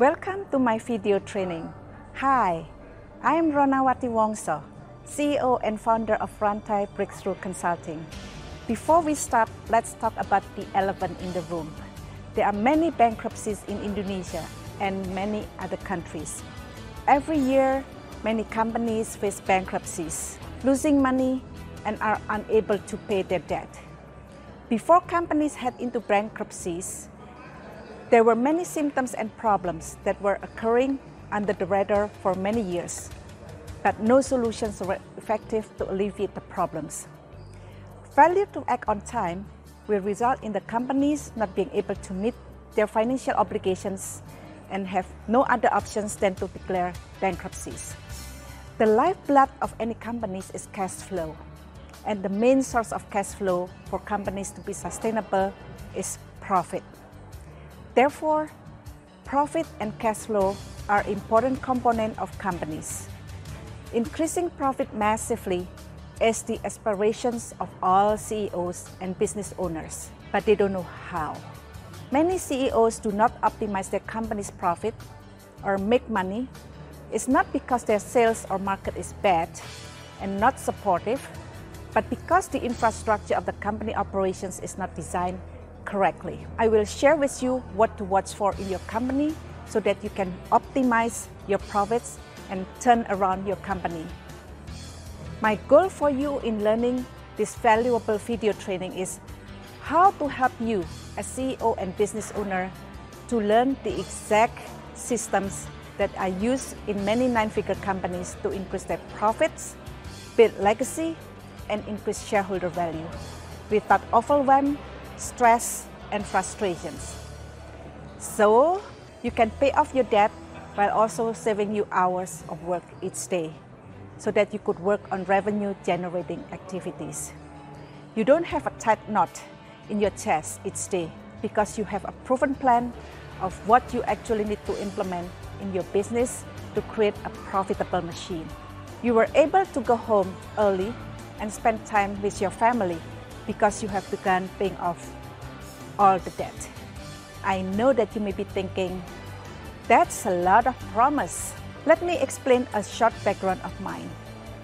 Welcome to my video training. Hi, I am Ronawati Wongso, CEO and founder of Rantai Breakthrough Consulting. Before we start, let's talk about the elephant in the room. There are many bankruptcies in Indonesia and many other countries. Every year, many companies face bankruptcies, losing money and are unable to pay their debt. Before companies head into bankruptcies, there were many symptoms and problems that were occurring under the radar for many years, but no solutions were effective to alleviate the problems. Failure to act on time will result in the companies not being able to meet their financial obligations and have no other options than to declare bankruptcies. The lifeblood of any companies is cash flow, and the main source of cash flow for companies to be sustainable is profit. Therefore, profit and cash flow are important component of companies. Increasing profit massively is the aspirations of all CEOs and business owners, but they don't know how. Many CEOs do not optimize their company's profit or make money. It's not because their sales or market is bad and not supportive, but because the infrastructure of the company operations is not designed correctly. I will share with you what to watch for in your company so that you can optimize your profits and turn around your company. My goal for you in learning this valuable video training is how to help you as CEO and business owner to learn the exact systems that are used in many nine-figure companies to increase their profits, build legacy, and increase shareholder value without overwhelm, stress, and frustrations. So you can pay off your debt while also saving you hours of work each day so that you could work on revenue generating activities. You don't have a tight knot in your chest each day because you have a proven plan of what you actually need to implement in your business to create a profitable machine. You were able to go home early and spend time with your family because you have begun paying off all the debt. I know that you may be thinking, that's a lot of promise. Let me explain a short background of mine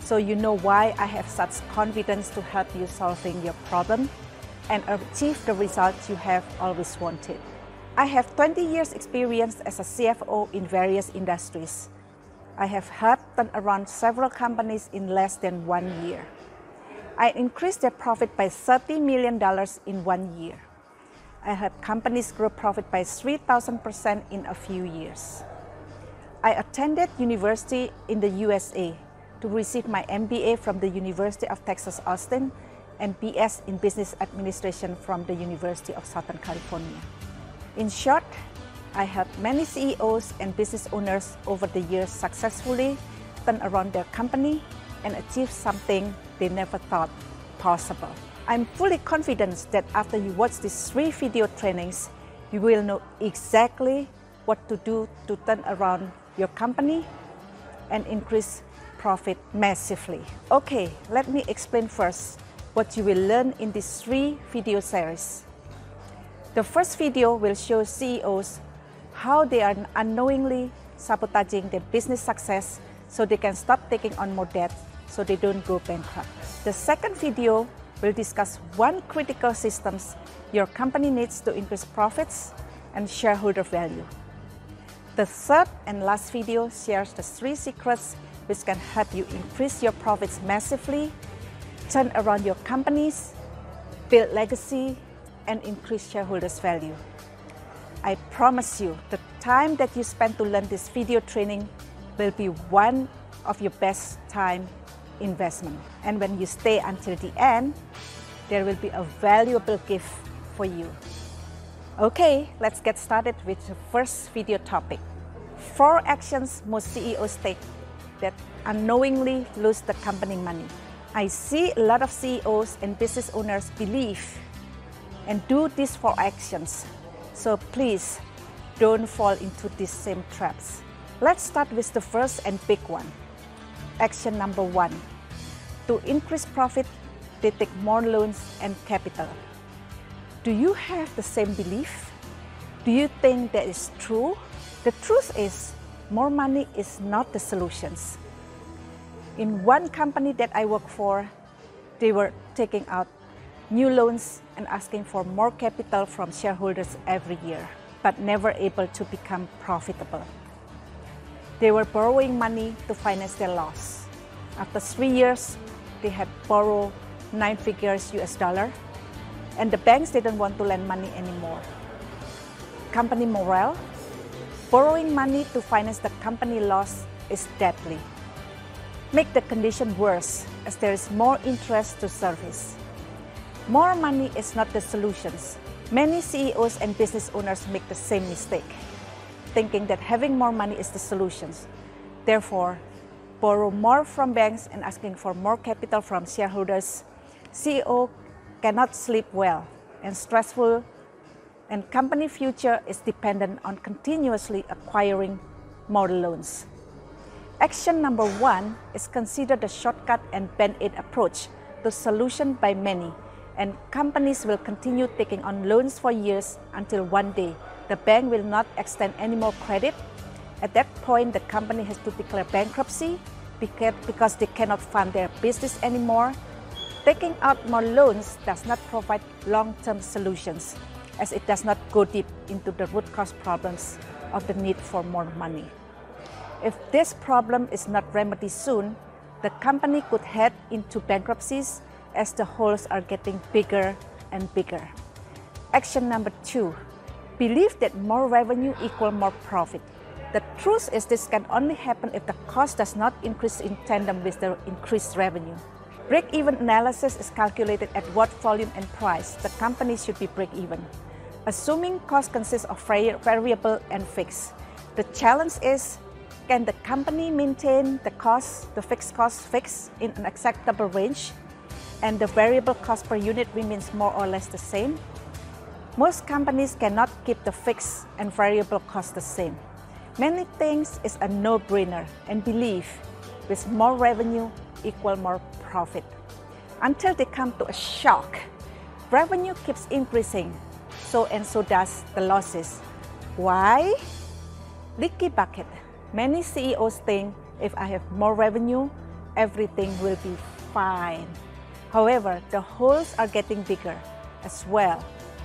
so you know why I have such confidence to help you solving your problem and achieve the results you have always wanted. I have 20 years experience as a CFO in various industries. I have helped turn around several companies in less than one year. I increased their profit by $30 million in one year. I helped companies grow profit by 3,000% in a few years. I attended university in the USA to receive my MBA from the University of Texas Austin and BS in Business Administration from the University of Southern California. In short, I helped many CEOs and business owners over the years successfully turn around their company and achieve something they never thought possible. I'm fully confident that after you watch these three video trainings, you will know exactly what to do to turn around your company and increase profit massively. Okay, let me explain first what you will learn in these three video series. The first video will show CEOs how they are unknowingly sabotaging their business success so they can stop taking on more debt so they don't go bankrupt. The second video will discuss one critical systems your company needs to increase profits and shareholder value. The third and last video shares the three secrets which can help you increase your profits massively, turn around your companies, build legacy, and increase shareholders' value. I promise you, the time that you spend to learn this video training will be one of your best time investment. And when you stay until the end, there will be a valuable gift for you. Okay, let's get started with the first video topic. Four actions most CEOs take that unknowingly lose the company money. I see a lot of CEOs and business owners believe and do these four actions. So please don't fall into these same traps. Let's start with the first and big one. Action number one to increase profit, they take more loans and capital. Do you have the same belief? Do you think that is true? The truth is, more money is not the solutions. In one company that I work for, they were taking out new loans and asking for more capital from shareholders every year, but never able to become profitable. They were borrowing money to finance their loss. After three years, they had borrowed nine figures US dollar, and the banks didn't want to lend money anymore. Company morale, borrowing money to finance the company loss is deadly. Make the condition worse as there is more interest to service. More money is not the solutions. Many CEOs and business owners make the same mistake, thinking that having more money is the solution. Therefore, borrow more from banks and asking for more capital from shareholders. CEO cannot sleep well and stressful and company future is dependent on continuously acquiring more loans. Action number one is consider the shortcut and band-aid approach to solution by many and companies will continue taking on loans for years until one day the bank will not extend any more credit. At that point, the company has to declare bankruptcy because they cannot fund their business anymore. Taking out more loans does not provide long-term solutions as it does not go deep into the root cause problems of the need for more money. If this problem is not remedied soon, the company could head into bankruptcies as the holes are getting bigger and bigger. Action number two, believe that more revenue equal more profit. The truth is this can only happen if the cost does not increase in tandem with the increased revenue. Break-even analysis is calculated at what volume and price the company should be break-even. Assuming cost consists of variable and fixed. The challenge is, can the company maintain the cost, the fixed cost fixed in an acceptable range and the variable cost per unit remains more or less the same, most companies cannot keep the fixed and variable cost the same. Many things is a no-brainer and believe with more revenue equal more profit. Until they come to a shock, revenue keeps increasing, so and so does the losses. Why? Leaky bucket. Many CEOs think if I have more revenue, everything will be fine. However, the holes are getting bigger as well.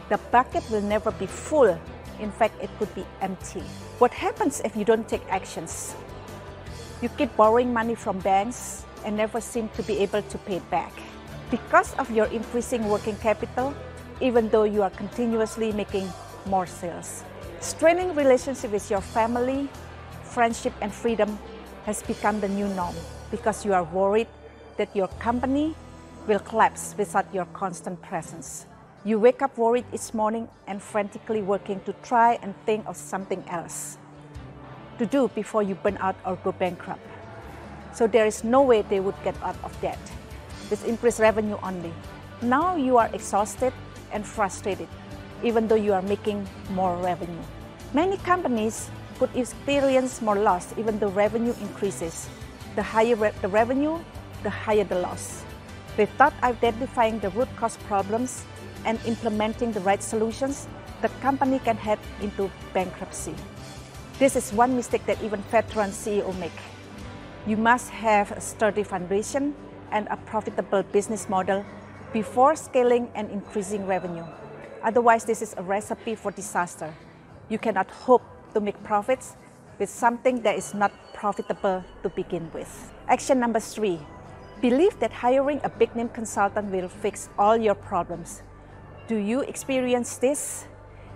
The bucket will never be full. In fact, it could be empty. What happens if you don't take actions? You keep borrowing money from banks and never seem to be able to pay back. Because of your increasing working capital, even though you are continuously making more sales. Straining relationship with your family, friendship and freedom has become the new norm because you are worried that your company will collapse without your constant presence. You wake up worried each morning and frantically working to try and think of something else to do before you burn out or go bankrupt. So there is no way they would get out of debt with increased revenue only. Now you are exhausted and frustrated, even though you are making more revenue. Many companies could experience more loss even though revenue increases. The higher the revenue, the higher the loss. Without identifying the root cause problems and implementing the right solutions, the company can head into bankruptcy. This is one mistake that even veteran CEO make. You must have a sturdy foundation and a profitable business model before scaling and increasing revenue. Otherwise, this is a recipe for disaster. You cannot hope to make profits with something that is not profitable to begin with. Action number three, Believe that hiring a big name consultant will fix all your problems. Do you experience this?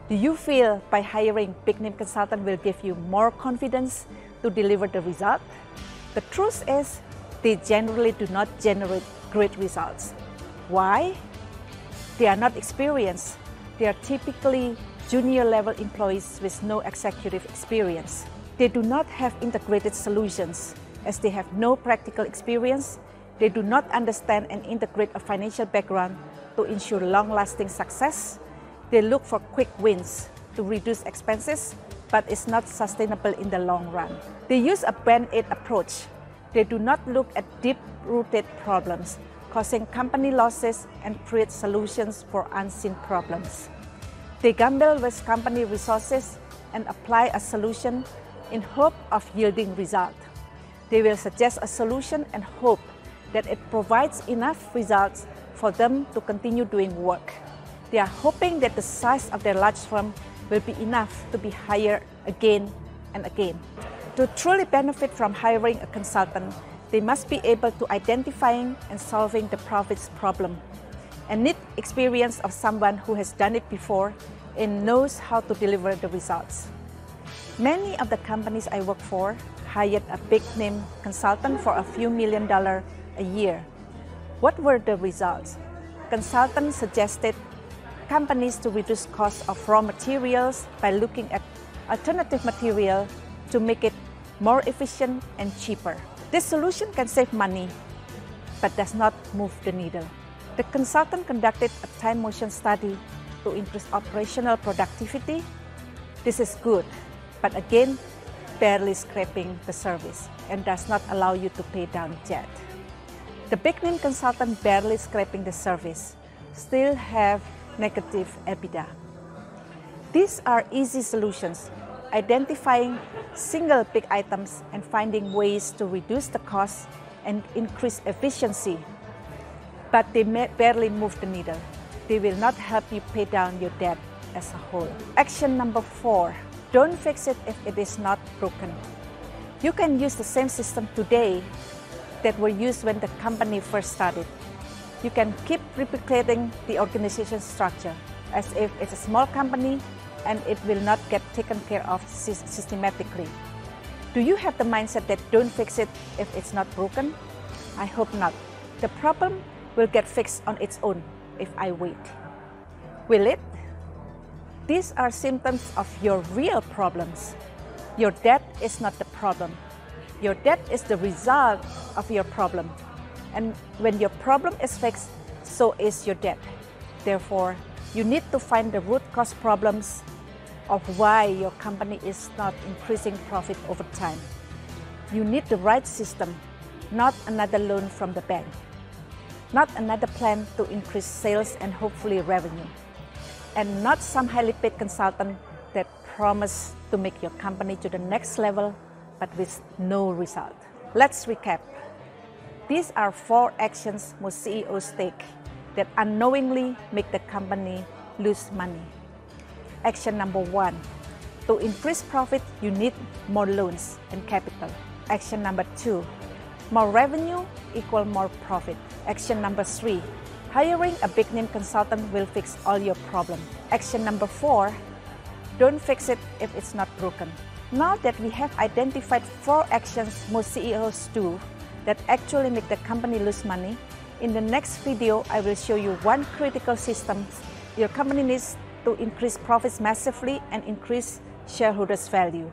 Do you feel by hiring big name consultant will give you more confidence to deliver the result? The truth is, they generally do not generate great results. Why? They are not experienced. They are typically junior level employees with no executive experience. They do not have integrated solutions as they have no practical experience they do not understand and integrate a financial background to ensure long-lasting success. They look for quick wins to reduce expenses, but it's not sustainable in the long run. They use a band-aid approach. They do not look at deep-rooted problems, causing company losses and create solutions for unseen problems. They gamble with company resources and apply a solution in hope of yielding result. They will suggest a solution and hope that it provides enough results for them to continue doing work. They are hoping that the size of their large firm will be enough to be hired again and again. To truly benefit from hiring a consultant, they must be able to identifying and solving the profits problem and need experience of someone who has done it before and knows how to deliver the results. Many of the companies I work for hired a big name consultant for a few million dollars a year. What were the results? Consultants suggested companies to reduce costs of raw materials by looking at alternative material to make it more efficient and cheaper. This solution can save money, but does not move the needle. The consultant conducted a time motion study to increase operational productivity. This is good, but again, barely scraping the service and does not allow you to pay down debt. The big name consultant barely scraping the surface, still have negative EBITDA. These are easy solutions identifying single big items and finding ways to reduce the cost and increase efficiency. But they barely move the needle. They will not help you pay down your debt as a whole. Action number four, don't fix it if it is not broken. You can use the same system today that were used when the company first started. You can keep replicating the organization structure as if it's a small company and it will not get taken care of systematically. Do you have the mindset that don't fix it if it's not broken? I hope not. The problem will get fixed on its own if I wait. Will it? These are symptoms of your real problems. Your debt is not the problem. Your debt is the result of your problem. And when your problem is fixed, so is your debt. Therefore, you need to find the root cause problems of why your company is not increasing profit over time. You need the right system, not another loan from the bank, not another plan to increase sales and hopefully revenue, and not some highly paid consultant that promise to make your company to the next level but with no result. Let's recap. These are four actions most CEOs take that unknowingly make the company lose money. Action number one, to increase profit, you need more loans and capital. Action number two, more revenue equal more profit. Action number three, hiring a big name consultant will fix all your problem. Action number four, don't fix it if it's not broken. Now that we have identified four actions most CEOs do that actually make the company lose money, in the next video, I will show you one critical system your company needs to increase profits massively and increase shareholders' value.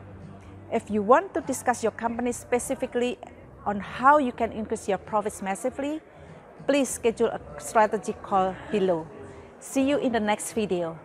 If you want to discuss your company specifically on how you can increase your profits massively, please schedule a strategy call below. See you in the next video.